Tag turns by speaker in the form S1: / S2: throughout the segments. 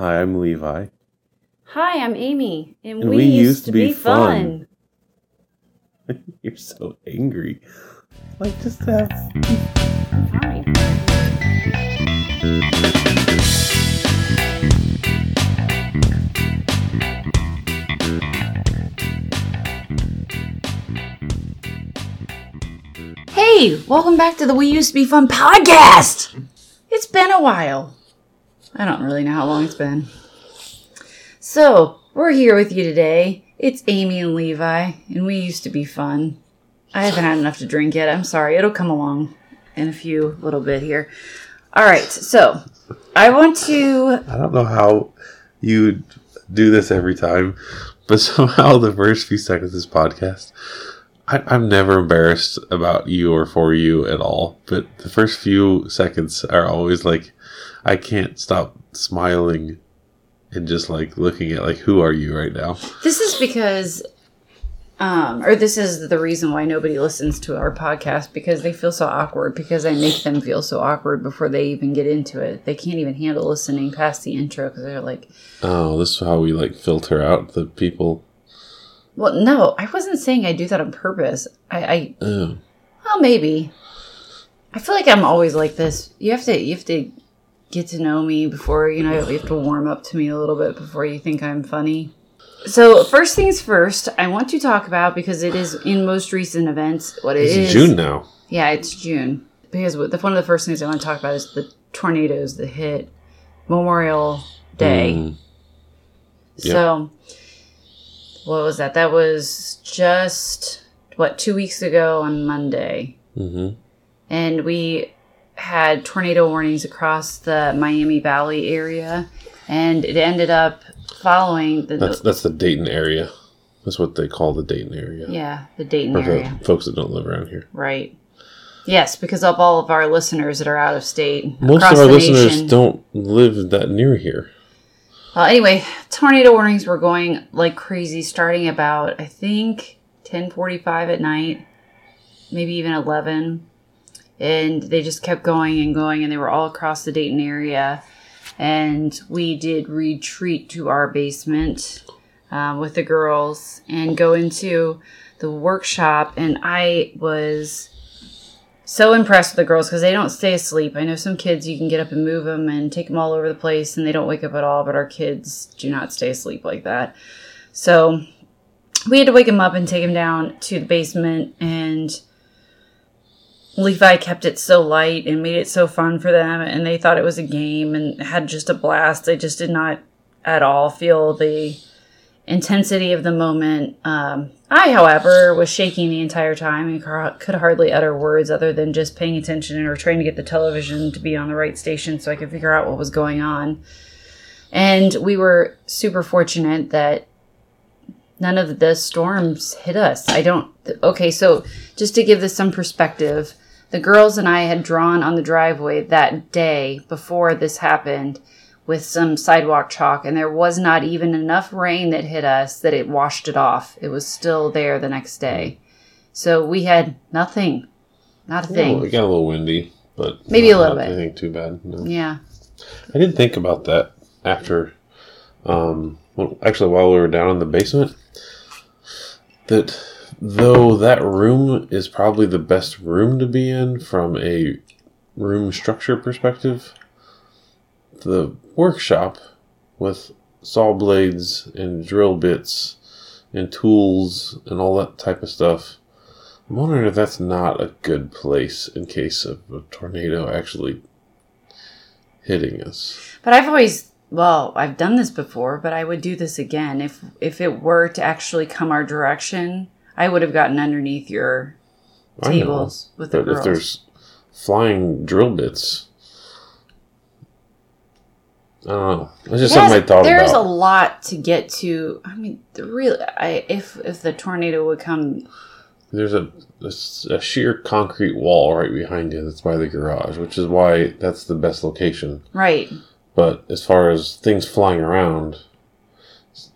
S1: Hi, I'm Levi.
S2: Hi, I'm Amy, and,
S1: And
S2: we, used, to be, fun. You're
S1: so angry. Like, just have.
S2: Fine. Hey, welcome back to the We Used to Be Fun podcast. It's been a while. I don't really know how long it's been. So, we're here with you today. It's Amy and Levi, and we used to be fun. I haven't had enough to drink yet. I'm sorry. It'll come along in a few little bit here. All right. So, I want to.
S1: I don't know how you do this every time, but somehow the first few seconds of this podcast, I, I'm never embarrassed about you or for you at all. But the first few seconds are always like, I can't stop smiling and just like looking at like who are you right now
S2: This is because, um, or this is the reason why nobody listens to our podcast because they feel so awkward because I make them feel so awkward before they even get into it. They can't even handle listening past the intro because they're like,
S1: oh this is how we like filter out the people
S2: well, no, I wasn't saying I do that on purpose. I, I
S1: oh
S2: well, maybe. I feel like I'm always like this. You have to, you have to get to know me before you know you have to warm up to me a little bit before you think I'm funny. So first things first, I want to talk about because it is in most recent events what it
S1: it's
S2: is.
S1: june now
S2: Yeah, it's June because the, one of the first things I want to talk about is the tornadoes that hit Memorial Day.
S1: Mm,
S2: So what was that? That was just what two weeks ago on Monday
S1: mhm.
S2: and we had tornado warnings across the Miami Valley area, and it ended up following the
S1: that's that's the dayton area. That's what they call the dayton area.
S2: Yeah the Dayton
S1: for
S2: area,
S1: the folks that don't live around here.
S2: Right? Yes, because of all of our listeners that are out of state,
S1: most of our listeners
S2: nation.
S1: don't live that near here.
S2: Well, anyway, tornado warnings were going like crazy, starting about I think ten forty-five at night, maybe even eleven, and they just kept going and going, and they were all across the Dayton area. And we did retreat to our basement um, with the girls and go into the workshop, and I was so impressed with the girls because they don't stay asleep. I know some kids you can get up and move them and take them all over the place and they don't wake up at all, but our kids do not stay asleep like that. So we had to wake them up and take them down to the basement and Levi kept it so light and made it so fun for them and they thought it was a game and had just a blast. They just did not at all feel the intensity of the moment. Um, I, however, was shaking the entire time and could hardly utter words other than just paying attention or trying to get the television to be on the right station so I could figure out what was going on. And we were super fortunate that none of the storms hit us. I don't. Okay, so just to give this some perspective, the girls and I had drawn on the driveway that day before this happened with some sidewalk chalk, and there was not even enough rain that hit us that it washed it off. It was still there the next day. So we had nothing. Not a
S1: Well,
S2: thing.
S1: it got a little windy but
S2: Maybe a little bit.
S1: anything too bad no.
S2: Yeah.
S1: I didn't think about that after, um, well, actually, while we were down in the basement, that though that room is probably the best room to be in from a room structure perspective, the workshop with saw blades and drill bits and tools and all that type of stuff. I'm wondering if that's not a good place in case of a tornado actually hitting us.
S2: But I've always well, I've done this before, but I would do this again if if it were to actually come our direction. I would have gotten underneath your
S1: I know,
S2: tables with the
S1: but
S2: girls.
S1: if there's flying drill bits, I don't know. It's just something I thought
S2: there's
S1: about.
S2: a lot to get to. I mean, the real. I if if the tornado would come,
S1: There's a sheer concrete wall right behind you that's by the garage, which is why that's the best location.
S2: right?
S1: But as far as things flying around,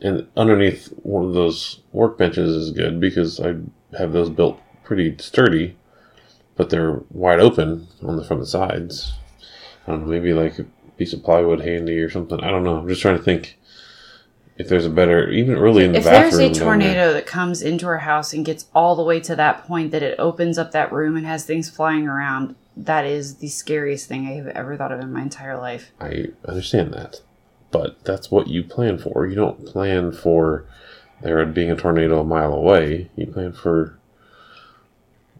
S1: and underneath one of those workbenches is good because I have those built pretty sturdy, but they're wide open on the from the sides. I don't know, maybe like a piece of plywood handy or something. I don't know. I'm just trying to think if there's a better, even early in the
S2: If there's
S1: bathroom.
S2: a
S1: down there.
S2: tornado that comes into our house and gets all the way to that point that it opens up that room and has things flying around, that is the scariest thing I have ever thought of in my entire life.
S1: I understand that, but that's what you plan for. You don't plan for there being a tornado a mile away. You plan for.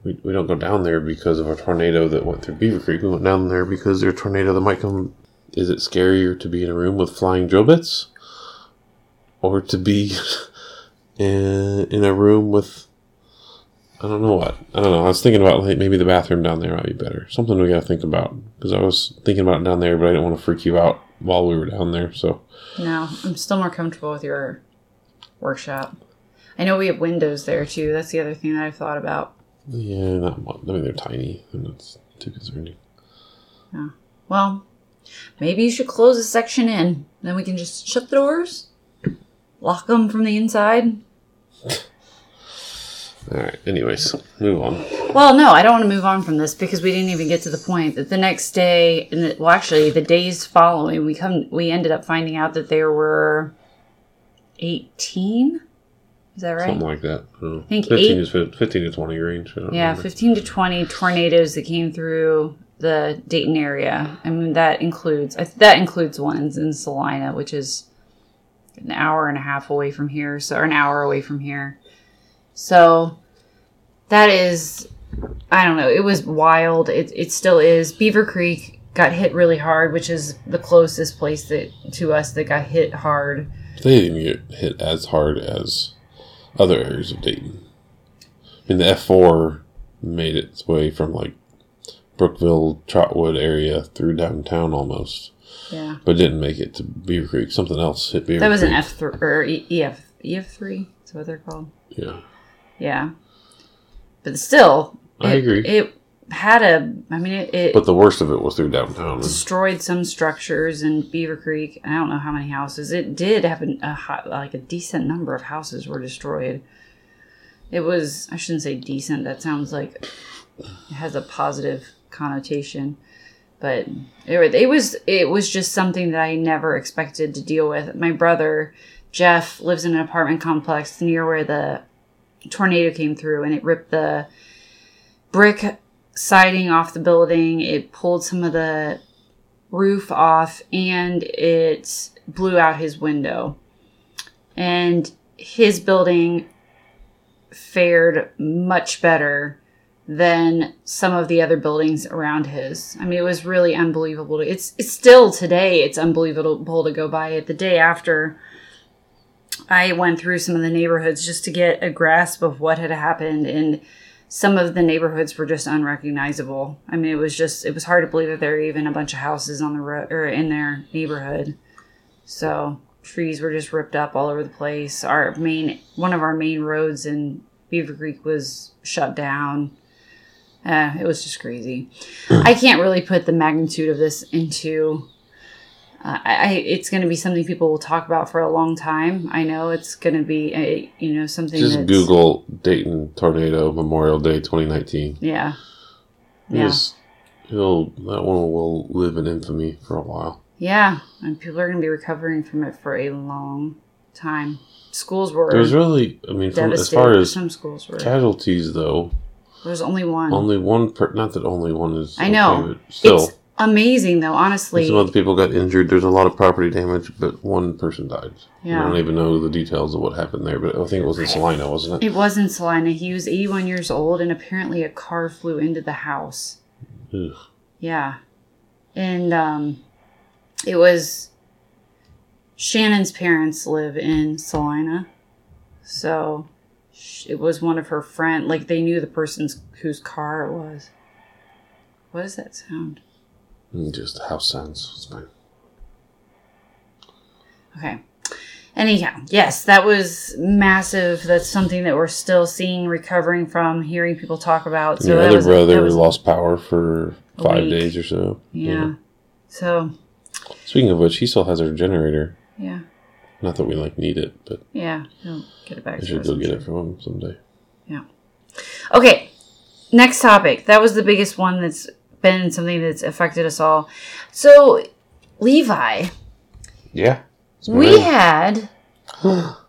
S1: We, we don't go down there because of a tornado that went through Beavercreek. We went down there because there's a tornado that might come. Is it scarier to be in a room with flying drill bits? Or to be in, in a room with. I don't know what. I don't know. I was thinking about like maybe the bathroom down there might be better. Something we got to think about. Because I was thinking about it down there, but I didn't want to freak you out while we were down there. So.
S2: No, I'm still more comfortable with your workshop. I know we have windows there too. That's the other thing that I've thought about.
S1: Yeah, not much. I mean, they're tiny, and that's too concerning. Yeah.
S2: Well, maybe you should close a section in. Then we can just shut the doors, lock them from the inside.
S1: All right. Anyways, move on.
S2: Well, no, I don't want to move on from this because we didn't even get to the point that the next day, and the, well, actually, the days following, we come, we ended up finding out that there were eighteen. Is that right?
S1: Something like that. I, know.
S2: think
S1: fifteen
S2: eight-
S1: is fif- fifteen to twenty range.
S2: Yeah,
S1: remember.
S2: 15 to 20 tornadoes that came through the Dayton area. I mean, that includes that includes ones in Celina, which is an hour and a half away from here, so or an hour away from here. So that is, I don't know. It was wild. It it still is. Beavercreek got hit really hard, which is the closest place that to us that got hit hard.
S1: They didn't get hit as hard as other areas of Dayton. I mean, the F four made its way from like Brookville, Trotwood area through downtown almost,
S2: Yeah,
S1: but didn't make it to Beavercreek. Something else hit Beaver
S2: that was
S1: Creek.
S2: an F three or EF EF three. Is what they're called.
S1: Yeah,
S2: Yeah. But still,
S1: I
S2: it-
S1: agree.
S2: It had a, I mean, it, it
S1: but the worst of it was through downtown.
S2: destroyed some structures in Beavercreek. I don't know how many houses. It did have an, a hot, like a decent number of houses were destroyed. It was, I shouldn't say decent. That sounds like it has a positive connotation. But it, it was it was just something that I never expected to deal with. My brother Jeff lives in an apartment complex near where the tornado came through and it ripped the brick siding off the building. It pulled some of the roof off and it blew out his window. And his building fared much better than some of the other buildings around his. I mean, it was really unbelievable. It's it's still today. It's unbelievable to go by it. The day after, I went through some of the neighborhoods just to get a grasp of what had happened, and some of the neighborhoods were just unrecognizable. I mean, it was just it was hard to believe that there were even a bunch of houses on the road or in their neighborhood. So trees were just ripped up all over the place. Our main one of our main roads in Beavercreek was shut down. Uh, it was just crazy. I can't really put the magnitude of this into. Uh, I, I it's going to be something people will talk about for a long time. I know it's going to be a you know something.
S1: Just Google Dayton tornado Memorial Day 2019.
S2: Yeah. Yeah.
S1: That one will live in infamy for a while.
S2: Yeah, and people are going to be recovering from it for a long time. Schools were
S1: There's really, I mean, from, as far as
S2: Some schools were.
S1: casualties though,
S2: There's only one.
S1: only one. Per, not that only one is.
S2: I know.
S1: okay, still,
S2: It's amazing though, honestly.
S1: some other people got injured. There's a lot of property damage, but one person died.
S2: Yeah.
S1: I don't even know the details of what happened there, but I think it was in Celina, wasn't it?
S2: It was in Celina. He was 81 years old, and apparently a car flew into the house.
S1: Ugh.
S2: Yeah. And um, it was Shannon's parents live in Celina. So it was one of her friend like they knew the person's whose car it was. What does that sound?
S1: Just house sounds. It's fine.
S2: Okay. Anyhow, yes, that was massive. That's something that we're still seeing, recovering from, hearing people talk about.
S1: And your other
S2: was that
S1: brother
S2: was
S1: lost power for five
S2: week.
S1: days or so.
S2: Yeah. So,
S1: Speaking of which, he still has our generator.
S2: yeah.
S1: Not that we like need it, but
S2: Yeah. He'll get it back
S1: I should go get it from him someday. Yeah.
S2: Okay, next topic. That was the biggest one that's been something that's affected us all. So, Levi,
S1: Yeah.
S2: we had.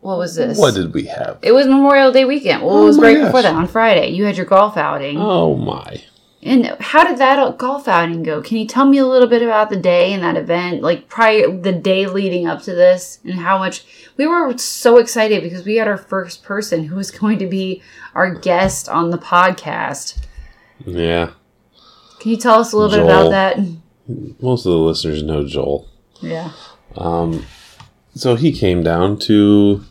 S2: What was this?
S1: What did we have?
S2: It was Memorial Day weekend. Well,
S1: Oh
S2: it was
S1: oh
S2: right
S1: gosh.
S2: before that on Friday. You had your golf outing.
S1: Oh my.
S2: And how did that golf outing go? Can you tell me a little bit about the day and that event, like prior the day leading up to this, and how much we were so excited because we had our first person who was going to be our guest on the podcast.
S1: Yeah.
S2: Can you tell us a little bit about that?
S1: Most of the listeners know Joel.
S2: Yeah.
S1: Um, so he came down to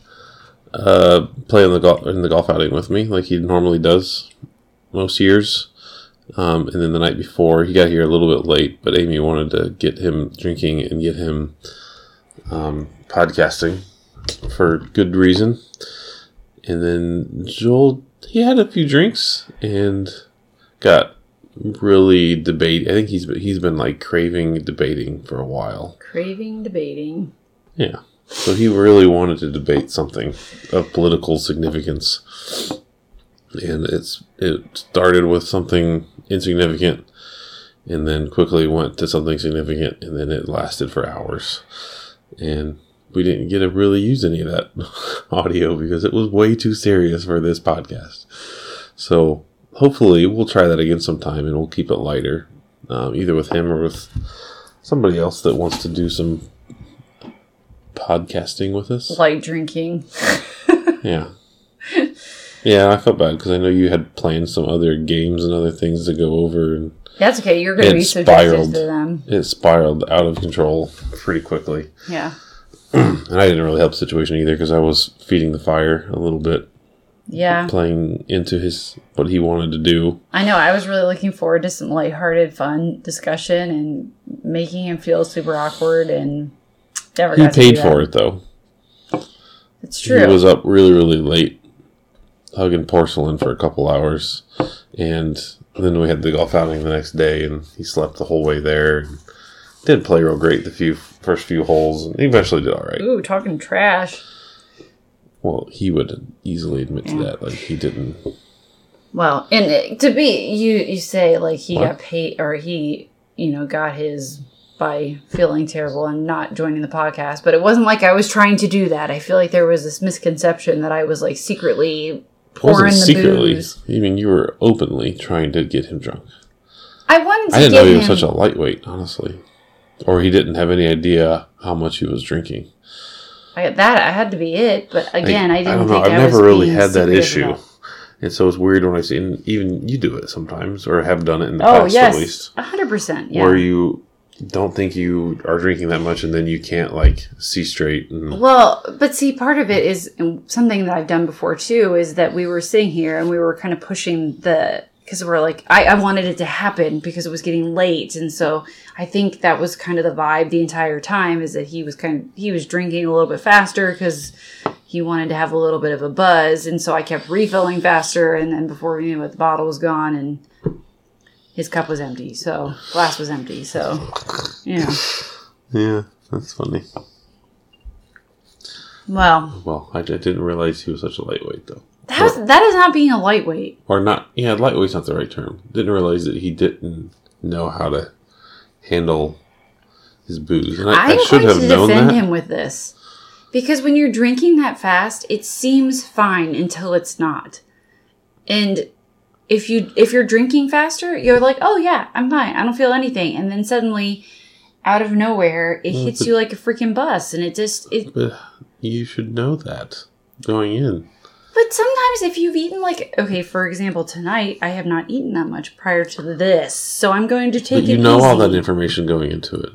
S1: uh, play in the golf in the golf outing with me, like he normally does most years. Um, and then the night before, he got here a little bit late, but Amy wanted to get him drinking and get him um, podcasting for good reason. And then Joel, he had a few drinks and got really debate. I think he's he's been like craving debating for a while.
S2: Craving debating.
S1: Yeah. So he really wanted to debate something of political significance. And it's it started with something insignificant and then quickly went to something significant and then it lasted for hours. And we didn't get to really use any of that audio because it was way too serious for this podcast. So hopefully we'll try that again sometime and we'll keep it lighter, um, either with him or with somebody else that wants to do some podcasting with us.
S2: Light drinking.
S1: Yeah. Yeah, I felt bad because I know you had planned some other games and other things to go over, and
S2: That's okay. You're going to be so
S1: spiraled.
S2: to them.
S1: it spiraled out of control pretty quickly.
S2: Yeah.
S1: And I didn't really help the situation either because I was feeding the fire a little bit,
S2: Yeah.
S1: playing into his what he wanted to do.
S2: I know. I was really looking forward to some lighthearted, fun discussion and making him feel super awkward and never
S1: He paid for it though.
S2: It's true.
S1: He was up really, really late, hugging porcelain for a couple hours, and then we had the golf outing the next day, and he slept the whole way there. And didn't play real great the few first few holes, and eventually did all right.
S2: Ooh, talking trash.
S1: Well, he would easily admit to that. Like he didn't.
S2: Well, and to be you, you say like he
S1: What?
S2: got paid or he, you know, got his by feeling terrible and not joining the podcast. But it wasn't like I was trying to do that. I feel like there was this misconception that I was like secretly pouring the
S1: secretly.
S2: booze.
S1: I mean, you were openly trying to get him drunk.
S2: I wanted
S1: I didn't know he
S2: him.
S1: was such a lightweight, honestly, or he didn't have any idea how much he was drinking.
S2: I, that I had to be it. But again, I, didn't
S1: don't know. I've
S2: I
S1: never really had that issue, and so it's weird when I see. And even you do it sometimes, or have done it in the
S2: Oh
S1: past,
S2: yes,
S1: at least,
S2: a hundred percent. Yeah.
S1: where you don't think you are drinking that much, and then you can't like see straight. And
S2: Well, but see, part of it is something that I've done before too. Is that we were sitting here and we were kind of pushing the because we're like I, I wanted it to happen because it was getting late, and so I think that was kind of the vibe the entire time. Is that he was kind of he was drinking a little bit faster because he wanted to have a little bit of a buzz, and so I kept refilling faster, and then before we knew it, the bottle was gone and. His cup was empty, so glass was empty, so yeah
S1: yeah, that's funny.
S2: Well,
S1: Well, I, I didn't realize he was such a lightweight, though.
S2: That was, that is not being a lightweight.
S1: Or not? Yeah, lightweight's not the right term. Didn't realize that he didn't know how to handle his booze, and I, I,
S2: I'm
S1: should
S2: going
S1: have
S2: to
S1: known
S2: defend
S1: that.
S2: him with this because when you're drinking that fast, it seems fine until it's not. And if you if you're drinking faster, you're like, "Oh yeah, I'm fine. I don't feel anything." And then suddenly out of nowhere, it mm, hits
S1: but-
S2: you like a freaking bus and it just it
S1: But you should know that going in.
S2: But sometimes if you've eaten like okay, for example, tonight I have not eaten that much prior to this, so I'm going to take
S1: But you
S2: it
S1: know all that information going into it.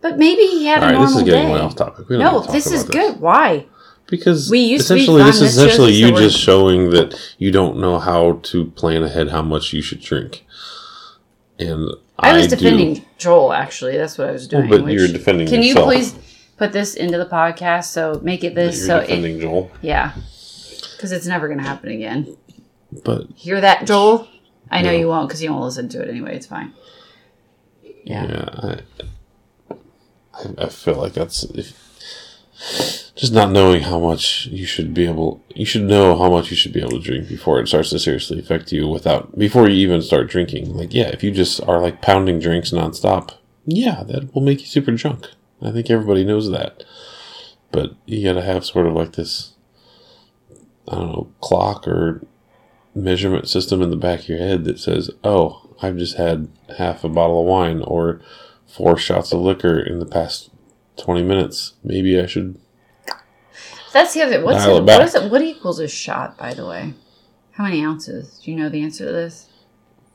S2: But maybe he had
S1: All
S2: a
S1: right,
S2: normal
S1: this is getting way off topic. We don't
S2: no,
S1: to
S2: this is
S1: about
S2: good. Why?
S1: because
S2: We used to be
S1: essentially this is
S2: This
S1: essentially you just showing that you don't know how to plan ahead how much you should drink. And
S2: I was
S1: do.
S2: defending Joel. Actually, that's what I was doing.
S1: but
S2: which-
S1: you're defending
S2: Can
S1: yourself.
S2: you please put this into the podcast? So make it this. So it,
S1: defending Joel.
S2: yeah, because it's never going to happen again.
S1: But
S2: Hear that, Joel? I know
S1: No.
S2: you won't because you won't listen to it anyway. It's fine. Yeah.
S1: yeah, I, I, I feel like that's if, just not knowing how much you should be able. You should know how much you should be able to drink before it starts to seriously affect you. Without before you even start drinking. Like yeah, if you just are like pounding drinks nonstop, Yeah, that will make you super drunk. I think everybody knows that. But you gotta have sort of like this, I don't know, clock or measurement system in the back of your head that says, oh, I've just had half a bottle of wine or four shots of liquor in the past 20 minutes. Maybe I should.
S2: That's the other. What's
S1: Dial
S2: it,
S1: it
S2: what
S1: back.
S2: is it? What equals a shot? By the way, how many ounces? Do you know the answer to this?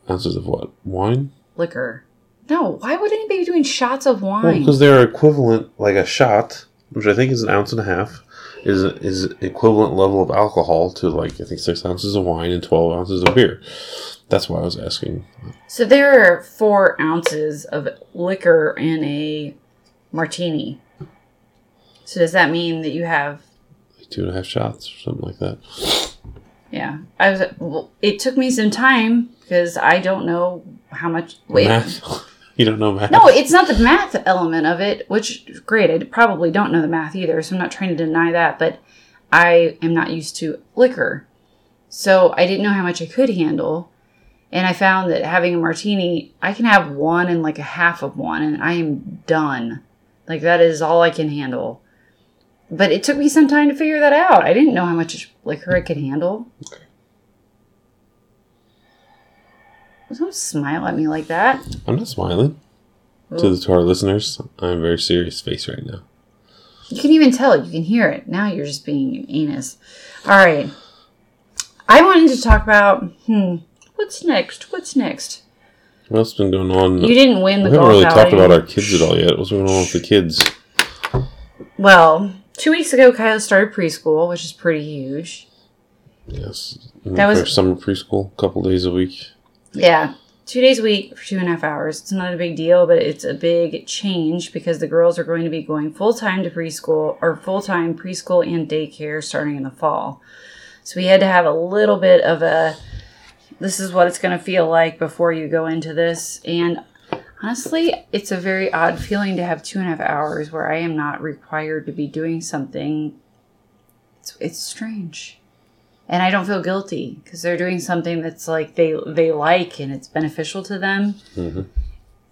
S1: Ounces of what? Wine?
S2: Liquor. No. Why would anybody be doing shots of wine?
S1: because they're equivalent, like a shot, which I think is an ounce and a half, is is equivalent level of alcohol to like I think six ounces of wine and twelve ounces of beer. That's why I was asking.
S2: so there are four ounces of liquor in a martini. So does that mean that you have?
S1: Like two and a half shots or something like that.
S2: Yeah, I was. Well, it took me some time because I don't know how much. Wait,
S1: Math? You don't know math?
S2: No, it's not the math element of it, which great. I probably don't know the math either, so I'm not trying to deny that. But I am not used to liquor, so I didn't know how much I could handle. And I found that having a martini, I can have one and like a half of one, and I am done. Like that is all I can handle. But it took me some time to figure that out. I didn't know how much liquor I could handle.
S1: Okay.
S2: Don't smile at me like that.
S1: I'm not smiling. To, the, to our listeners, I'm a very serious face right now.
S2: You can even tell. You can hear it. Now you're just being an anus. All right. I wanted to talk about, hmm, what's next? What's next?
S1: What's been going on?
S2: You didn't win the
S1: we haven't really talked about our kids at all yet. What's going on with the kids?
S2: Well, two weeks ago, Kyla started preschool, which is pretty huge.
S1: Yes.
S2: That was-
S1: summer preschool, a couple days a week.
S2: Yeah, two days a week for two and a half hours. It's not a big deal, but it's a big change because the girls are going to be going full time to preschool or full time preschool and daycare starting in the fall. So we had to have a little bit of a this is what it's going to feel like before you go into this. And honestly, it's a very odd feeling to have two and a half hours where I am not required to be doing something. It's, it's strange and I don't feel guilty because they're doing something that's like they they like and it's beneficial to them.
S1: Mhm.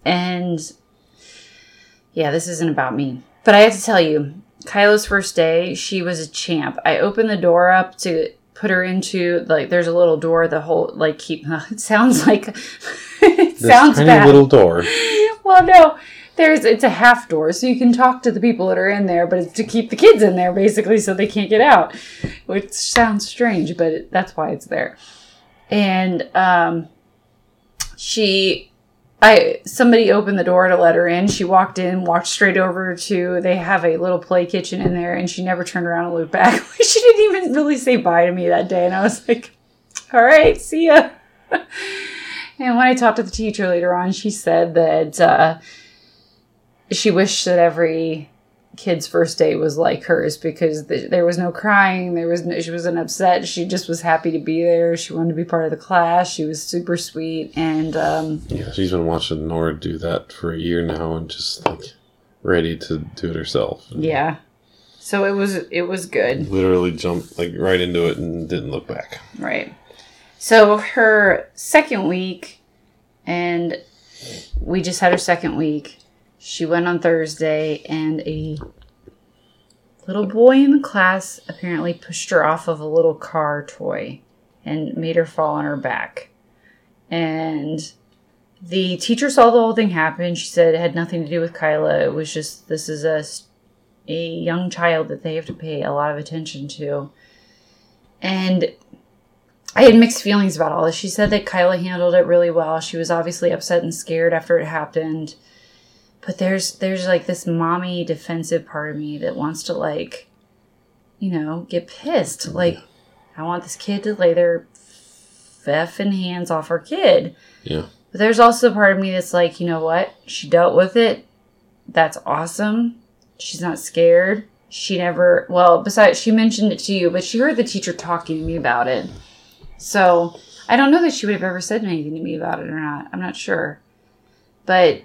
S2: And yeah, this isn't about me, but I have to tell you, Kyla's first day, she was a champ. I opened the door up to put her into like there's a little door the whole like keep it sounds like it
S1: This
S2: sounds
S1: tiny
S2: bad
S1: little door.
S2: well, no, there's it's a half door, so you can talk to the people that are in there, but it's to keep the kids in there basically, so they can't get out, which sounds strange, but it, that's why it's there. And um, she, I somebody opened the door to let her in. She walked in, walked straight over to. They have a little play kitchen in there, and she never turned around and looked back. she didn't even really say bye to me that day, and I was like, "All right, see ya." And when I talked to the teacher later on, she said that uh, she wished that every kid's first day was like hers because th- there was no crying, there was no, she wasn't upset. She just was happy to be there. She wanted to be part of the class. She was super sweet, and um,
S1: Yeah, she's been watching Nora do that for a year now and just like ready to do it herself.
S2: yeah. So it was it was good.
S1: Literally jumped like right into it and didn't look back.
S2: Right. So her second week, and we just had her second week. She went on Thursday, and a little boy in the class apparently pushed her off of a little car toy and made her fall on her back. And the teacher saw the whole thing happen. She said it had nothing to do with Kyla. It was just this is a a young child that they have to pay a lot of attention to. And I had mixed feelings about all this. She said that Kyla handled it really well. She was obviously upset and scared after it happened. But there's there's like this mommy defensive part of me that wants to like, you know, get pissed. Like, I want this kid to lay their effing hands off her kid.
S1: Yeah.
S2: But there's also a part of me that's like, you know what? She dealt with it. That's awesome. She's not scared. She never, well, besides, she mentioned it to you, but she heard the teacher talking to me about it. So I don't know that she would have ever said anything to me about it or not. I'm not sure. But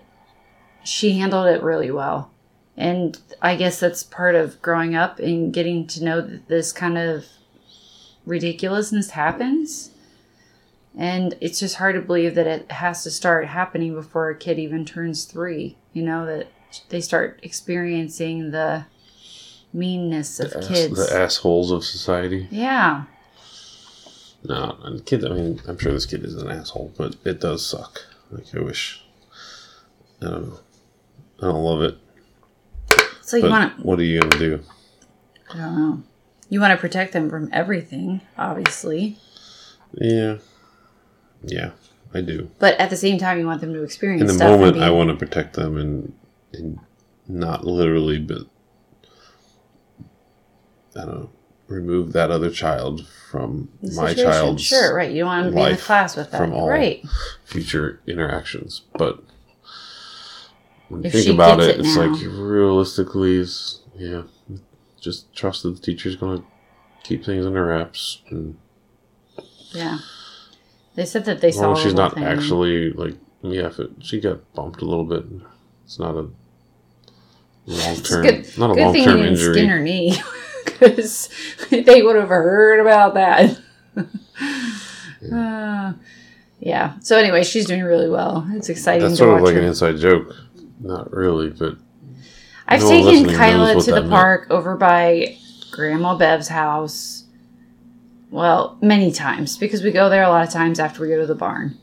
S2: she handled it really well. And I guess that's part of growing up and getting to know that this kind of ridiculousness happens. And it's just hard to believe that it has to start happening before a kid even turns three. You know that they start experiencing the meanness of
S1: The, ass-
S2: kids.
S1: the assholes of society.
S2: yeah.
S1: No, and kids. I mean, I'm sure this kid is an asshole, but it does suck. Like I wish. I don't know. I don't love it.
S2: So you want to?
S1: what are you gonna do?
S2: I don't know. You want to protect them from everything, obviously,
S1: Yeah, yeah, I do.
S2: but at the same time, you want them to experience.
S1: In the moment, I want to protect them, and and not literally, but I don't know, remove that other child from
S2: the
S1: my
S2: situation.
S1: child's
S2: Sure, right. You don't want to be in the class with that,
S1: from all
S2: right?
S1: future interactions. But when you
S2: If
S1: think about it,
S2: it
S1: it's
S2: now.
S1: like realistically, is yeah, just trust that the teacher's gonna keep things under wraps, and
S2: Yeah. They said that they
S1: as
S2: saw.
S1: long as she's not
S2: thing.
S1: actually like yeah, if it, she got bumped a little bit, it's not a long term, not a long term injury.
S2: skin her knee, because they would have heard about that. Uh, yeah. So anyway, she's doing really well. It's exciting
S1: That's
S2: to
S1: sort
S2: watch
S1: of like
S2: her.
S1: an inside joke. Not really, but
S2: I've
S1: no
S2: taken Kyla to the
S1: that meant.
S2: park over by Grandma Bev's house. Well, many times because we go there a lot of times after we go to the barn.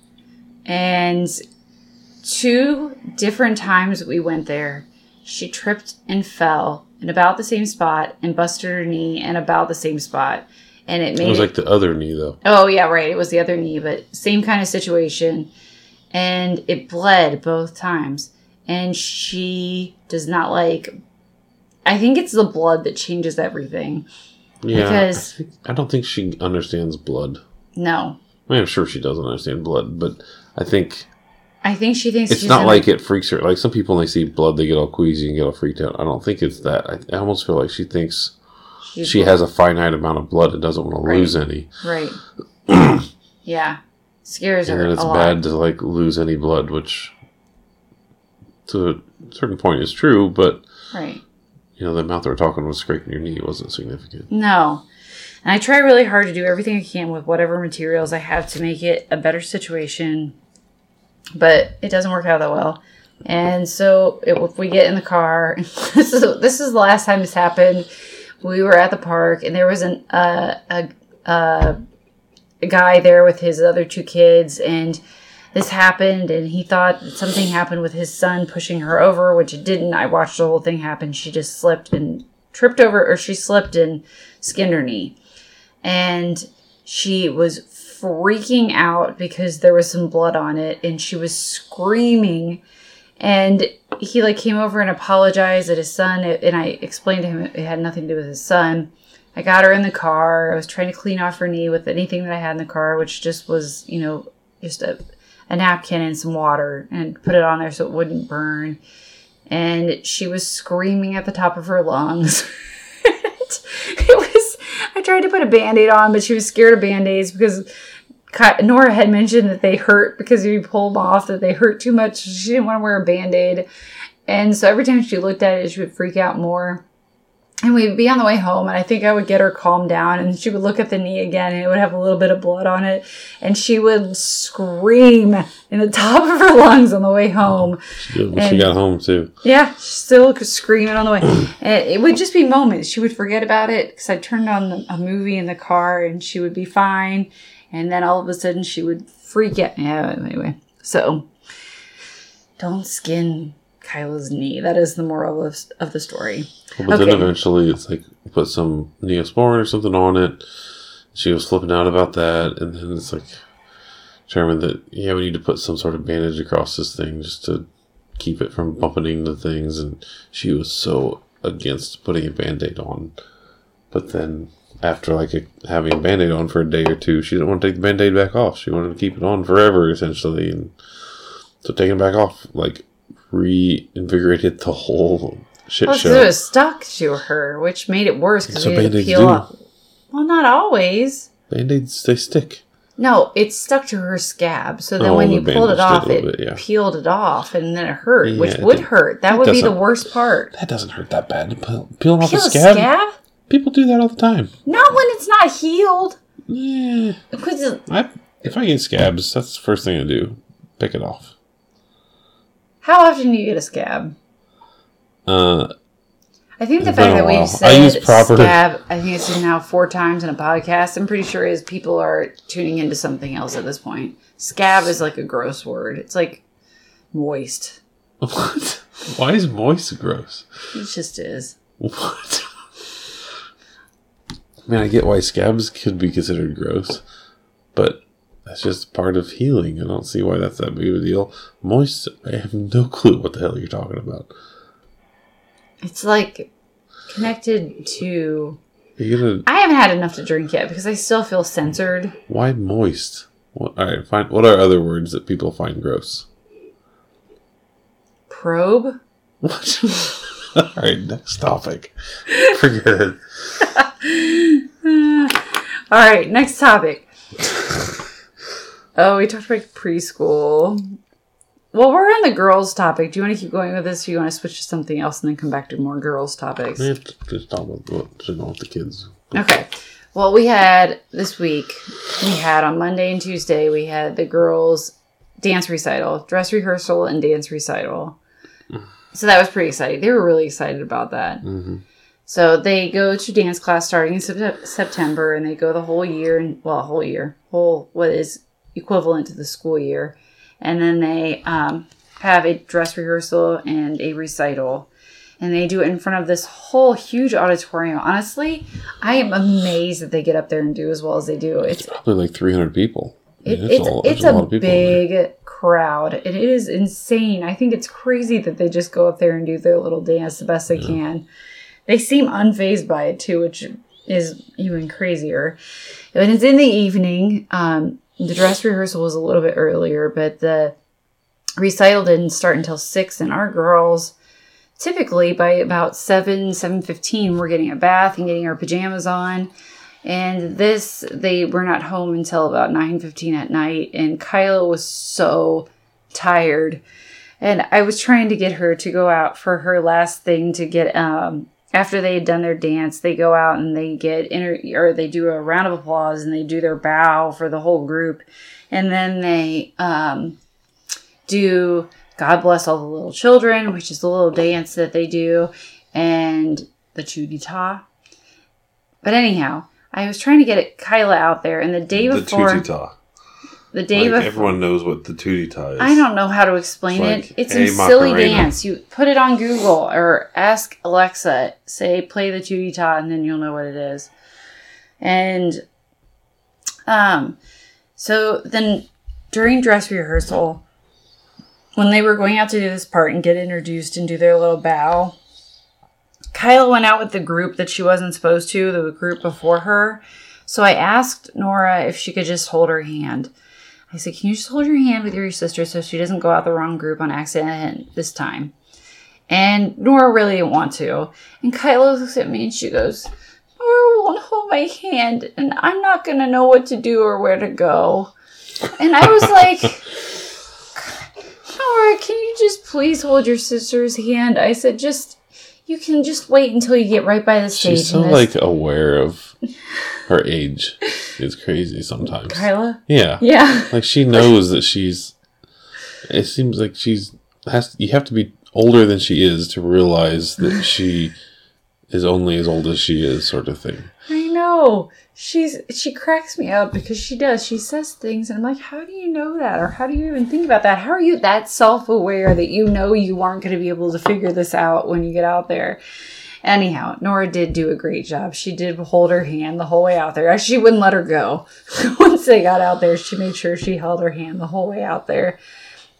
S2: And two different times we went there, she tripped and fell in about the same spot and busted her knee in about the same spot. And it made
S1: it was
S2: it-
S1: like the other knee though.
S2: Oh yeah, right. It was the other knee, but same kind of situation. And it bled both times. And she does not like I think it's the blood that changes everything.
S1: Yeah,
S2: Because-
S1: I, think, I don't think she understands blood.
S2: No.
S1: I mean, I'm sure she doesn't understand blood, but I think
S2: I think she thinks
S1: it's
S2: she's
S1: not like it freaks her. Like some people, when they see blood, they get all queasy and get all freaked out. I don't think it's that. I, I almost feel like she thinks
S2: she's
S1: she has a finite amount of blood and doesn't want to
S2: Right.
S1: lose any.
S2: right. yeah. Scares
S1: And
S2: her
S1: then it's
S2: a lot.
S1: bad to like lose any blood, which to a certain point is true, but
S2: Right.
S1: you know, the amount they we're talking was scraping your knee wasn't significant.
S2: No. And I try really hard to do everything I can with whatever materials I have to make it a better situation, but it doesn't work out that well. And so it, if we get in the car, this is this is the last time this happened. We were at the park and there was an uh, a uh, a guy there with his other two kids and this happened and he thought something happened with his son pushing her over which it didn't. I watched the whole thing happen. She just slipped and tripped over or she slipped and skinned her knee. And she was freaking out because there was some blood on it and she was screaming. And he like came over and apologized at his son and i explained to him it had nothing to do with his son. I got her in the car. I was trying to clean off her knee with anything that i had in the car which just was you know just a, a napkin and some water and put it on there so it wouldn't burn and she was screaming at the top of her lungs it was i tried to put a band-aid on but she was scared of band-aids because Nora had mentioned that they hurt because if you pull them off, that they hurt too much. She didn't want to wear a band aid. And so every time she looked at it, she would freak out more. And we'd be on the way home, and I think I would get her calmed down, and she would look at the knee again, and it would have a little bit of blood on it. And she would scream in the top of her lungs on the way home.
S1: She did when she got home too.
S2: Yeah, still screaming on the way. And it would just be moments. She would forget about it because I turned on the, a movie in the car and she would be fine. And then all of a sudden she would freak out. Yeah, anyway. So don't skin Kyla's knee. That is the moral of, of the story.
S1: Well, but then eventually it's like put some neosporin or something on it. She was flipping out about that, and then it's like determined that yeah, we need to put some sort of bandage across this thing just to keep it from bumping into things. And she was so against putting a band-aid on, but then after like a, having a band-aid on for a day or two, she didn't want to take the band-aid back off. She wanted to keep it on forever, essentially, and so taking it back off like reinvigorated the whole shit
S2: Well,
S1: show.
S2: because it was stuck to her, which made it worse because
S1: So
S2: it didn't peel
S1: do.
S2: off. Well, not always.
S1: Band-aids, they stick.
S2: No, it stuck to her scab. So then
S1: Oh,
S2: when
S1: the
S2: you pulled it
S1: bandage did a
S2: off, it
S1: bit, yeah.
S2: peeled it off, and then it hurt,
S1: Yeah,
S2: which
S1: it
S2: would hurt. That
S1: That
S2: would be the worst part.
S1: That doesn't hurt that bad. Peel- Peeling off
S2: Peel
S1: a
S2: a
S1: scab?
S2: scab?
S1: People do that all the time.
S2: Not when it's not healed.
S1: Yeah.
S2: Because
S1: I, if I get scabs, that's the first thing I do. Pick it off.
S2: How often do you get a scab?
S1: Uh,
S2: I think the fact that we've
S1: I
S2: said
S1: proper-
S2: scab, I think it's now four times in a podcast. I'm pretty sure is people are tuning into something else at this point. Scab is like a gross word. It's like moist.
S1: what? Why is moist gross?
S2: It just is.
S1: What? I mean, I get why scabs could be considered gross, but that's just part of healing. I don't see why that's that big of a deal. Moist, I have no clue what the hell you're talking about.
S2: It's like connected to.
S1: Gonna
S2: I haven't had enough to drink yet because I still feel censored.
S1: why moist? What, all right, fine. What are other words that people find gross?
S2: Probe.
S1: What? all right, next topic. Forget it.
S2: All right, next topic. Oh, we talked about preschool. Well, we're on the girls' topic. Do you want to keep going with this? Or do you want to switch to something else and then come back to more girls' topics?
S1: We have to just talk about what's going on with the kids.
S2: Okay. Well, we had this week, we had on Monday and Tuesday, we had the girls' dance recital, dress rehearsal, and dance recital. So that was pretty exciting. They were really excited about that.
S1: hmm
S2: So they go to dance class starting in September, and they go the whole year, and well, a whole year, whole what is equivalent to the school year, and then they um, have a dress rehearsal and a recital, and they do it in front of this whole huge auditorium. Honestly, I am amazed that they get up there and do as well as they do. It's
S1: Probably like 300 people.
S2: It, it's
S1: all-
S2: it's
S1: there's
S2: a,
S1: people
S2: big crowd, it is insane. I think it's crazy that they just go up there and do their little dance the best they can. They seem unfazed by it too, which is even crazier. And it's in the evening. Um, the dress rehearsal was a little bit earlier, but the recital didn't start until six, and our girls typically by about 7 7.15 we're getting a bath and getting our pajamas on. And this they were not home until about 9.15 at night and kyla was so tired. And i was trying to get her to go out for her last thing to get um after they had done their dance they go out and they get inter or they do a round of applause and they do their bow for the whole group and then they um do God bless all the little children, which is the little dance that they do, and the chudita. But anyhow, I was trying to get it, Kyla out there, and the day
S1: the
S2: before. The day
S1: Like,
S2: before,
S1: everyone knows what the tutita is.
S2: I don't know how to explain
S1: It's
S2: it. It's
S1: "Hey,
S2: a silly dance. You put it on Google or ask Alexa, say play the chudita, and then you'll know what it is. And um, so then during dress rehearsal, when they were going out to do this part and get introduced and do their little bow, Kyla went out with the group that she wasn't supposed to, the group before her. So I asked Nora if she could just hold her hand. I said, Can you just hold your hand with your sister so she doesn't go out the wrong group on accident this time? And Nora really didn't want to. And Kyla looks at me and she goes, Nora won't hold my hand and I'm not going to know what to do or where to go. And I was like, Nora, can you just please hold your sister's hand? I said, just, you can just wait until you get right by the stage.
S1: She's so like aware of her age. is crazy sometimes.
S2: Kyla?
S1: Yeah.
S2: Yeah.
S1: Like she knows that she's. It seems like she's has. You have to be older than she is to realize that she is only as old as she is, sort of thing.
S2: I know. She's she cracks me up because she does. She says things and I'm like, how do you know that? Or how do you even think about that? How are you that self aware that you know you aren't gonna be able to figure this out when you get out there? Anyhow, Nora did do a great job. She did hold her hand the whole way out there. She wouldn't let her go. Once they got out there, she made sure she held her hand the whole way out there.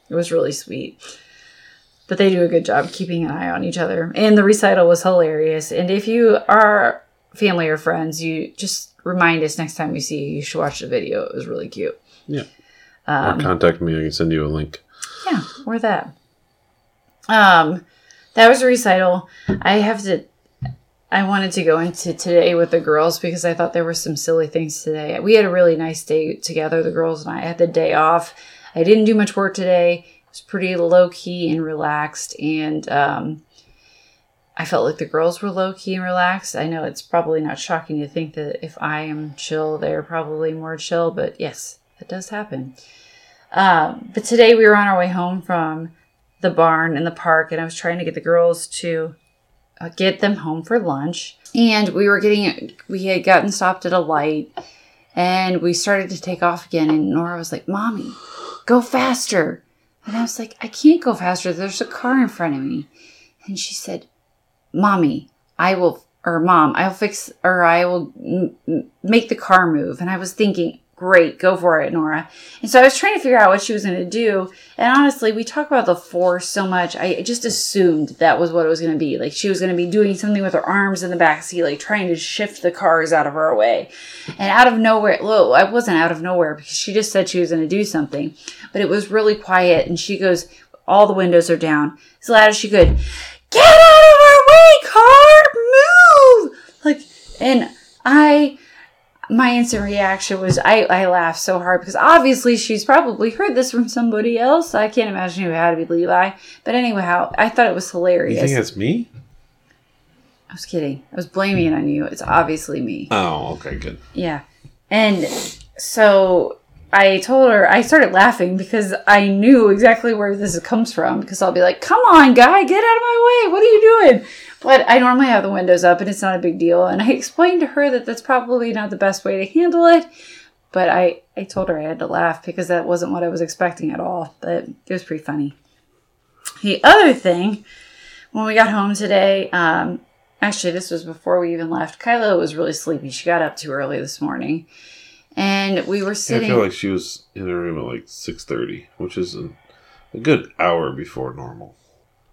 S2: It was really sweet. But they do a good job keeping an eye on each other. And the recital was hilarious. And if you are family or friends, you just remind us next time we see you, you should watch the video. It was really cute.
S1: Yeah.
S2: Um,
S1: or contact me. I can send you a link.
S2: yeah, or that. Um, that was a recital. I have to. I wanted to go into today with the girls because I thought there were some silly things today. We had a really nice day together, the girls and I. I had the day off. I didn't do much work today. It was pretty low key and relaxed, and um, I felt like the girls were low key and relaxed. I know it's probably not shocking to think that if I am chill, they're probably more chill, but yes, that does happen. Um, but today we were on our way home from the barn and the park, and I was trying to get the girls to uh, get them home for lunch. And we were getting, we had gotten stopped at a light, and we started to take off again. And Nora was like, "Mommy, go faster!" And I was like, "I can't go faster. There's a car in front of me." And she said, "Mommy, I will." Or mom, I'll fix, or I will m- make the car move. And I was thinking, great, go for it, Nora. And so I was trying to figure out what she was going to do. And honestly, we talk about the force so much. I just assumed that was what it was going to be. Like she was going to be doing something with her arms in the back seat, like trying to shift the cars out of her way. And out of nowhere, well, I wasn't out of nowhere because she just said she was going to do something. But it was really quiet. And she goes, all the windows are down as loud as she could. Get out of our way, car! Move! Like, and I my instant reaction was I, I laughed so hard because obviously she's probably heard this from somebody else. I can't imagine who it had to be Levi. But anyway, how I thought it was hilarious.
S1: You think that's me?
S2: I was kidding. I was blaming it on you. It's obviously me.
S1: Oh, okay, good.
S2: Yeah. And so I told her, I started laughing because I knew exactly where this comes from. Because I'll be like, come on, guy, get out of my way. What are you doing? But I normally have the windows up and it's not a big deal. And I explained to her that that's probably not the best way to handle it. But I, I told her I had to laugh because that wasn't what I was expecting at all. But it was pretty funny. The other thing, when we got home today, um, actually, this was before we even left, Kyla was really sleepy. She got up too early this morning. And we were sitting.
S1: I feel like she was in her room at like six thirty, which is a, a good hour before normal.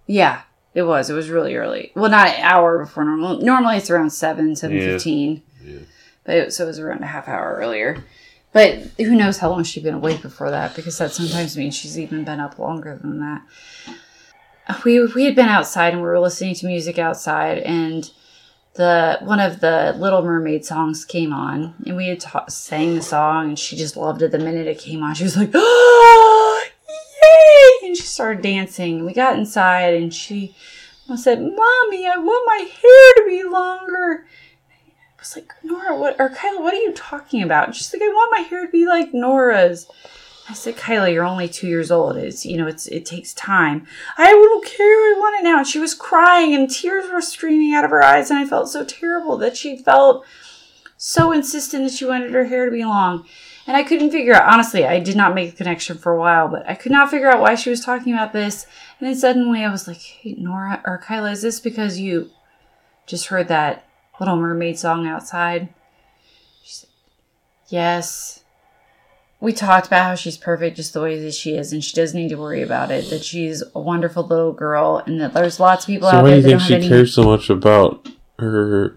S2: Yeah, it was. It was really early. Well, not an hour before normal. Normally it's around seven, seven fifteen.
S1: Yeah.
S2: But it, so it was around a half hour earlier. But who knows how long she'd been awake before that? Because that sometimes means she's even been up longer than that. We we had been outside and we were listening to music outside, and the one of the Little Mermaid songs came on, and we had ta- sang the song, and she just loved it the minute it came on. She was like, "Oh, yay!" and she started dancing. We got inside, and she said, "Mommy, I want my hair to be longer." I was like, Nora, what or Kyla, what are you talking about? And she's like, I want my hair to be like Nora's. I said, Kyla, you're only two years old. It's you know, it's it takes time. I don't care. I want it now. And she was crying and tears were streaming out of her eyes, and I felt so terrible that she felt so insistent that she wanted her hair to be long. And I couldn't figure out honestly, I did not make a connection for a while, but I could not figure out why she was talking about this. And then suddenly I was like, Hey Nora or Kyla, is this because you just heard that Little Mermaid song outside? She said, Yes. We talked about how she's perfect just the way that she is, and she doesn't need to worry about it. That she's a wonderful little girl, and that there's lots of people
S1: So
S2: out
S1: why
S2: there
S1: do you think she
S2: any.
S1: cares so much about her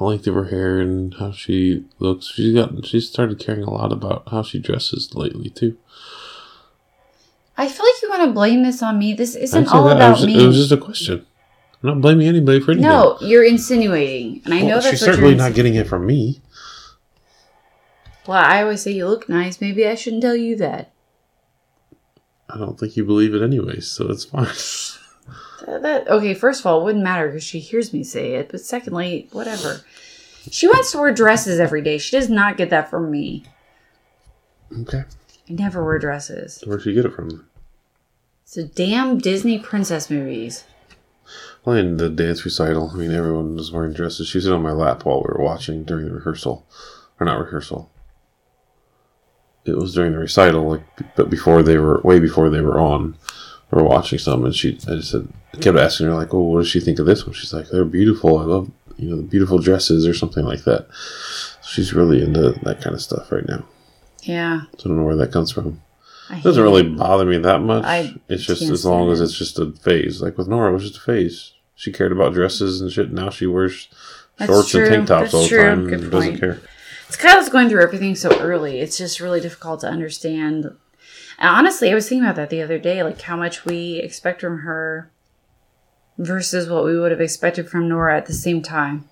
S1: length of her hair and how she looks? She's got she's started caring a lot about how she dresses lately too.
S2: I feel like you want to blame this on me. This isn't all
S1: that.
S2: About
S1: was
S2: me.
S1: It was just a question. I'm not blaming anybody for anything.
S2: no, you're insinuating, and I know
S1: Well,
S2: that's
S1: she's certainly not getting it from me.
S2: Well, I always say you look nice. Maybe I shouldn't tell you that.
S1: I don't think you believe it anyways, so it's fine.
S2: That, okay, first of all, it wouldn't matter because she hears me say it. But secondly, whatever. She wants to wear dresses every day. She does not get that from me.
S1: okay,
S2: I never wear dresses.
S1: where'd she get it from?
S2: It's So damn Disney princess movies.
S1: Playing the dance recital. I mean, everyone was wearing dresses. She was on my lap while we were watching during the rehearsal, or not rehearsal. It was during the recital, like, but before they were way before they were on. We were watching some, and she, I just said, I kept asking her like, "Oh, what does she think of this one?" She's like, "They're beautiful. I love, you know, the beautiful dresses or something like that." She's really into that kind of stuff right now.
S2: Yeah.
S1: So I don't know where that comes from.
S2: I
S1: It doesn't really
S2: it.
S1: bother me that much.
S2: I
S1: it's just as long as it's just a phase. Like with Nora, it was just a phase. She cared about dresses and shit. Now she wears
S2: That's
S1: shorts
S2: true.
S1: and tank tops
S2: That's
S1: all the
S2: true.
S1: time
S2: Good
S1: and doesn't care.
S2: It's Kyla's going through everything so early. It's just really difficult to understand. And honestly, I was thinking about that the other day, like how much we expect from her versus what we would have expected from Nora at the same time.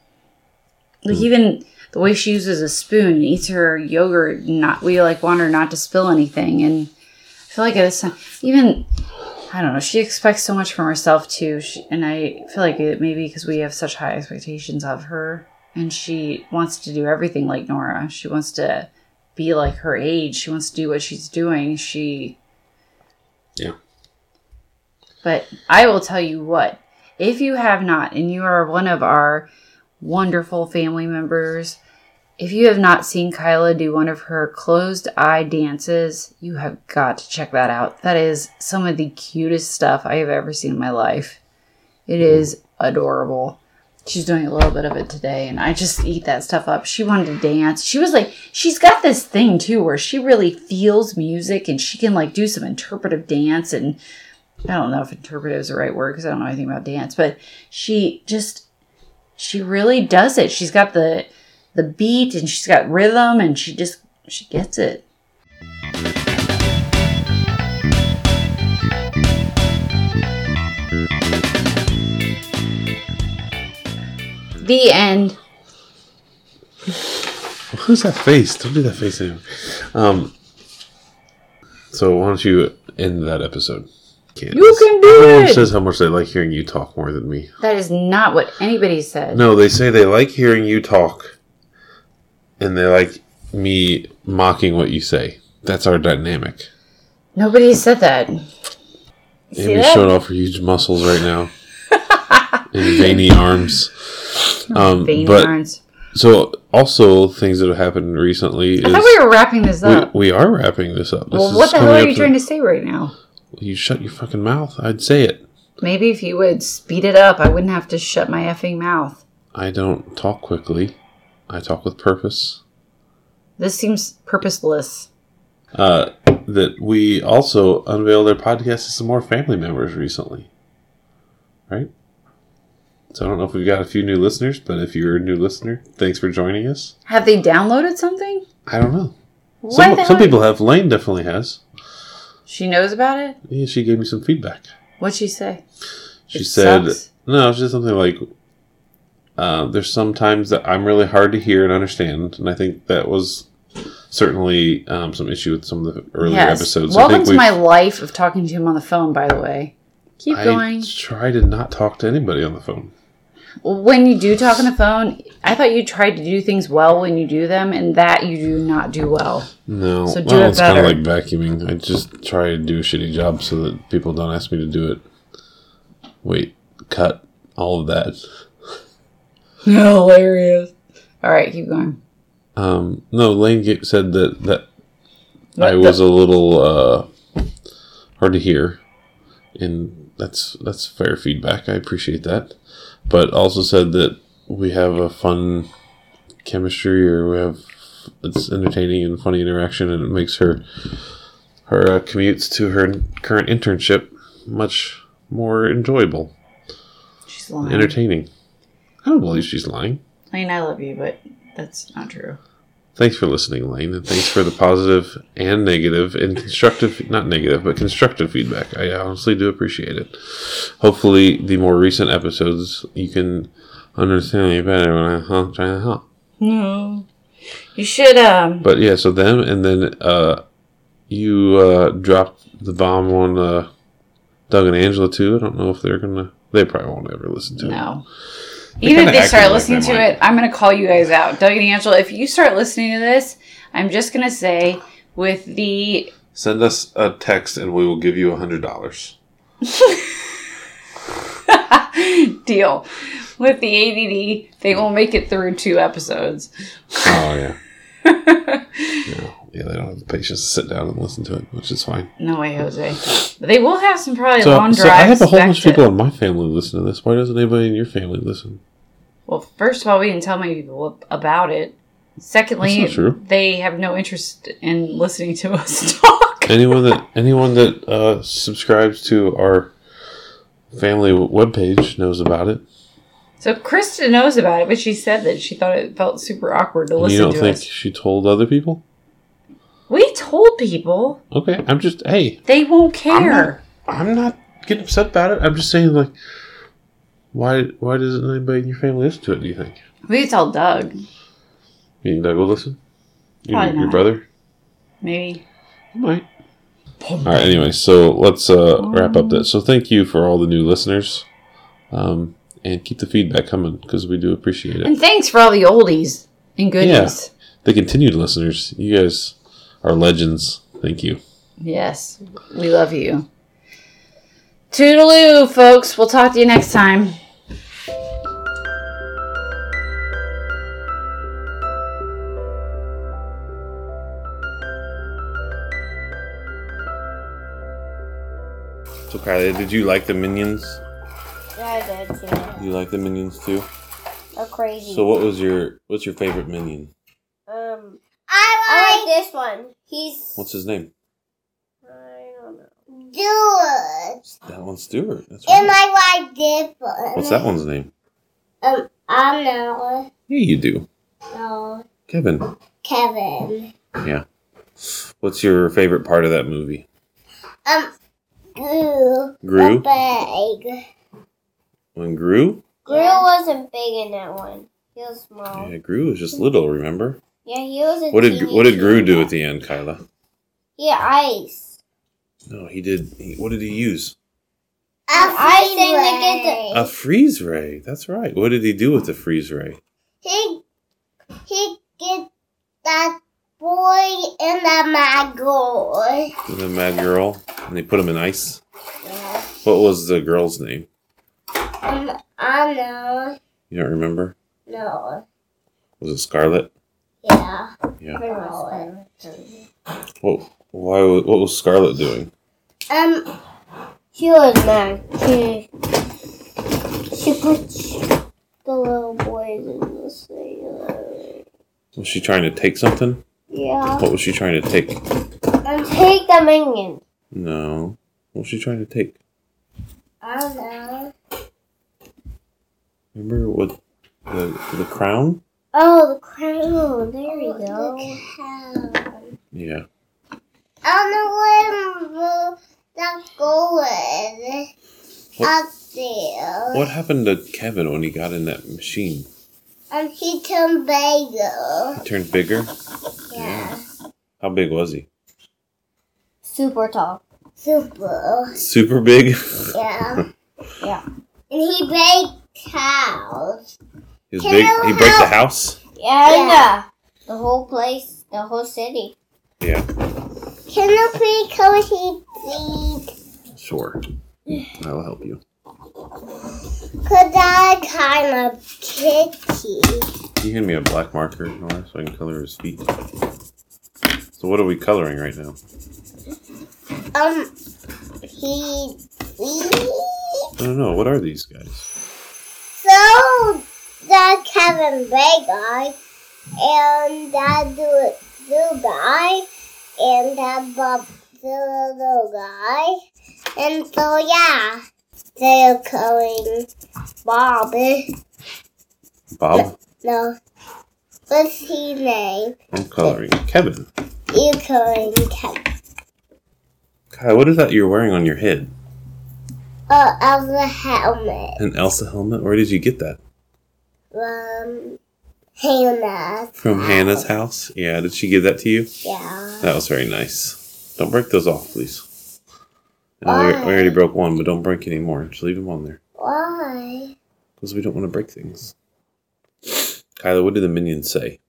S2: Like hmm. even the way she uses a spoon and eats her yogurt, not we like want her not to spill anything, and I feel like it's even. I don't know. She expects so much from herself too, she, and I feel like it maybe because we have such high expectations of her, and she wants to do everything like Nora. She wants to be like her age. She wants to do what she's doing. She
S1: Yeah.
S2: But I will tell you what, if you have not, and you are one of our wonderful family members, if you have not seen Kyla do one of her closed eye dances, you have got to check that out. That is some of the cutest stuff I have ever seen in my life. It mm-hmm. is adorable. She's doing a little bit of it today, and I just eat that stuff up. She wanted to dance. She was like, she's got this thing too where she really feels music and she can like do some interpretive dance. And I don't know if interpretive is the right word because I don't know anything about dance, but she just, she really does it. She's got the, the beat and she's got rhythm and she just, she gets it. The end.
S1: Who's that face? Don't do that face anymore. Um. So why don't you end that episode? Candace?
S2: You can do
S1: Everyone
S2: it.
S1: says how much they like hearing you talk more than me.
S2: That is not what anybody said.
S1: No, they say they like hearing you talk, and they like me mocking what you say. That's our dynamic.
S2: Nobody said that. See
S1: Amy's
S2: that?
S1: showing off her huge muscles right now and veiny arms. Um,
S2: Veiny
S1: but
S2: arms.
S1: so also things that have happened recently
S2: I
S1: is
S2: thought we were wrapping this up.
S1: we are wrapping this up. This
S2: well, what the hell are you trying to say right now?
S1: You shut your fucking mouth. I'd say it.
S2: Maybe if you would speed it up, I wouldn't have to shut my effing mouth.
S1: I don't talk quickly. I talk with purpose.
S2: This seems purposeless.
S1: Uh, that we also unveiled our podcast to some more family members recently. Right? So I don't know if we've got a few new listeners, but if you're a new listener, thanks for joining us.
S2: Have they downloaded something?
S1: I don't know.
S2: Why
S1: Some, some people have. Lane definitely has.
S2: She knows about it.
S1: Yeah, she gave me some feedback.
S2: What'd she say?
S1: She
S2: It
S1: said,
S2: sucks?
S1: no, it's just something like, uh, there's some times that I'm really hard to hear and understand. And I think that was certainly um, some issue with some of the earlier
S2: yes.
S1: episodes. I
S2: Welcome
S1: think
S2: to my life of talking to him on the phone. By the way, keep going.
S1: I
S2: going.
S1: try to not talk to anybody on the phone.
S2: When you do talk on the phone, I thought you tried to do things well when you do them, and that you do not do well.
S1: No,
S2: So do
S1: well,
S2: it
S1: it's kind of like vacuuming. I just try to do a shitty job so that people don't ask me to do it. Wait, cut all of that.
S2: Hilarious. All right, keep going.
S1: Um, no, Lane said that that
S2: What
S1: I
S2: the-
S1: was a little uh, hard to hear, and that's that's fair feedback. I appreciate that, but also said that we have a fun chemistry, or we have it's entertaining and funny interaction, and it makes her her uh, commutes to her current internship much more enjoyable,
S2: She's lying.
S1: entertaining. I don't believe she's lying.
S2: i mean I love you, but that's not true.
S1: Thanks for listening, Lane, and thanks for the positive and negative and constructive, not negative, but constructive feedback. I honestly do appreciate it. Hopefully, the more recent episodes, you can understand me better when I'm trying to help.
S2: No. You should, um,
S1: But yeah, so them, and then uh, you uh, dropped the bomb on uh, Doug and Angela too. I don't know if they're gonna. They probably won't ever listen to it.
S2: no. Even if they start listening to it, I'm going to call you guys out. Doug and Angela, if you start listening to this, I'm just going to say with the
S1: Send us a text, and we will give you a hundred dollars.
S2: deal with the ADD, they will make it through two episodes.
S1: Oh yeah. yeah. Yeah, they don't have the patience to sit down and listen to it, which is fine.
S2: No way, Jose. But they will have some probably
S1: So,
S2: long drives.
S1: so I have a whole bunch of people in my family listen to this. Why doesn't anybody in your family listen?
S2: Well, first of all, we didn't tell many people about it. Secondly, they have no interest in listening to us talk.
S1: Anyone that anyone that uh, subscribes to our family webpage knows about it.
S2: So Krista knows about it, but she said that she thought it felt super awkward to
S1: And you
S2: listen
S1: don't
S2: to
S1: think
S2: us.
S1: she told other people?
S2: We told people
S1: Okay, I'm just hey,
S2: they won't care.
S1: I'm not getting upset about it. I'm just saying like, why why doesn't anybody in your family listen to it? Do you think?
S2: We could tell Doug,
S1: You think Doug will listen? Your,
S2: Probably
S1: your
S2: not.
S1: brother?
S2: maybe.
S1: He might. All right. Anyway, so let's uh, wrap up that. So thank you for all the new listeners, um, and keep the feedback coming because we do appreciate it.
S2: And thanks for all the oldies and goodies.
S1: Yeah, The continued listeners, you guys are legends. Thank you.
S2: Yes, we love you. Toodaloo, folks. We'll talk to you next time.
S1: So, Kylie, did you like the minions?
S3: Yeah, I did. Yeah.
S1: You like the minions too?
S3: They're crazy.
S1: So, what was your what's your favorite minion?
S3: um, I like, this one. He's.
S1: What's his name?
S3: I don't know.
S4: Stuart.
S1: That one's Stuart. That's
S4: And
S1: right.
S4: I like this one.
S1: What's that one's name?
S4: Um, I know.
S1: Yeah, you do.
S4: No,
S1: Kevin.
S4: Kevin.
S1: Yeah. What's your favorite part of that movie?
S4: Um, Gru.
S1: Gru.
S4: Big.
S1: When Gru?
S3: Gru wasn't big in that one. He was small.
S1: Yeah, Gru was just little. Remember?
S3: Yeah, he was a
S1: What did What did Gru do at the end, Kyla?
S3: He ice.
S1: No, he did. He, what did he use?
S4: A
S3: I think they get
S1: A freeze ray. That's right. What did he do with the freeze ray?
S4: He, he get that boy in the mango.
S1: The mad girl, and they put him in ice.
S4: Yeah.
S1: What was the girl's name?
S4: Um, I know.
S1: You don't remember?
S4: No.
S1: Was it Scarlet?
S4: Yeah.
S1: Yeah.
S3: Pretty
S1: What? Why? wa- What was Scarlet doing?
S4: Um,
S3: She was mad. She, she put the little boys in the sailor.
S1: Was she trying to take something?
S3: Yeah.
S1: What was she trying to take?
S3: And take the minions.
S1: No. What was she trying to take?
S4: I don't know.
S1: Remember what the the crown?
S3: Oh, the crown. There you oh,
S4: The
S3: go.
S4: cow.
S1: Yeah.
S4: I don't know where that's going.
S1: What-
S4: Up there.
S1: What happened to Kevin when he got in that machine?
S4: And he turned bigger.
S1: He turned bigger.
S4: Yeah.
S1: How big was he?
S3: Super tall.
S4: Super.
S1: Super big.
S4: Yeah.
S3: Yeah.
S4: And he baked cows.
S1: He was
S4: Can
S1: big. He break the house.
S3: Yeah,
S4: Yeah.
S3: yeah. The whole place, the whole city.
S1: Yeah.
S4: Can you please come here, please?
S1: Sure. I'll help you.
S4: Cause I kind of kitty.
S1: Can you hand me a black marker, Nora, so I can color his feet? So what are we coloring right now?
S4: Um, he.
S1: I don't know. What are these guys?
S4: So that Kevin Bay guy and that do do guy and that Bob the little guy and so yeah they're calling Bob.
S1: Bob.
S4: No, what's his name?
S1: I'm coloring Kevin.
S4: You calling Kevin?
S1: Kai, what is that you're wearing on your head?
S4: Uh, the helmet.
S1: An Elsa helmet? Where did you get that?
S4: Um, Hannah.
S1: From Hannah's house? Yeah. Did she give that to you?
S4: Yeah.
S1: That was very nice. Don't break those off, please. And we, we already broke one, but don't break any more. Just leave them on there
S4: Why?
S1: because we don't want to break things. Kyla, what did the minions say?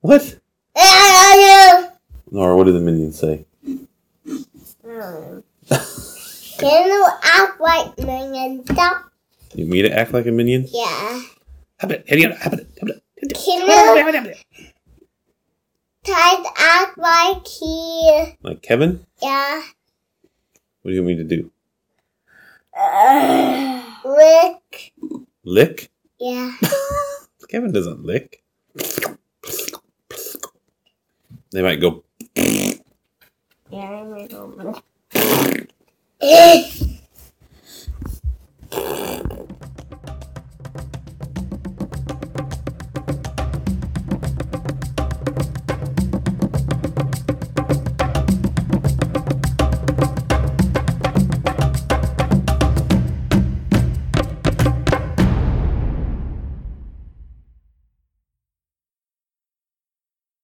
S1: What? Nora, what did the minions say?
S4: Can you act like stop?
S1: You mean to act like a minion?
S4: Yeah. You try to act like he?
S1: Like Kevin?
S4: Yeah.
S1: What do you want me to do?
S4: Rick.
S1: Lick?
S4: Yeah.
S1: Kevin doesn't lick. They might go.
S3: Yeah, I made a little bit.
S4: Eh.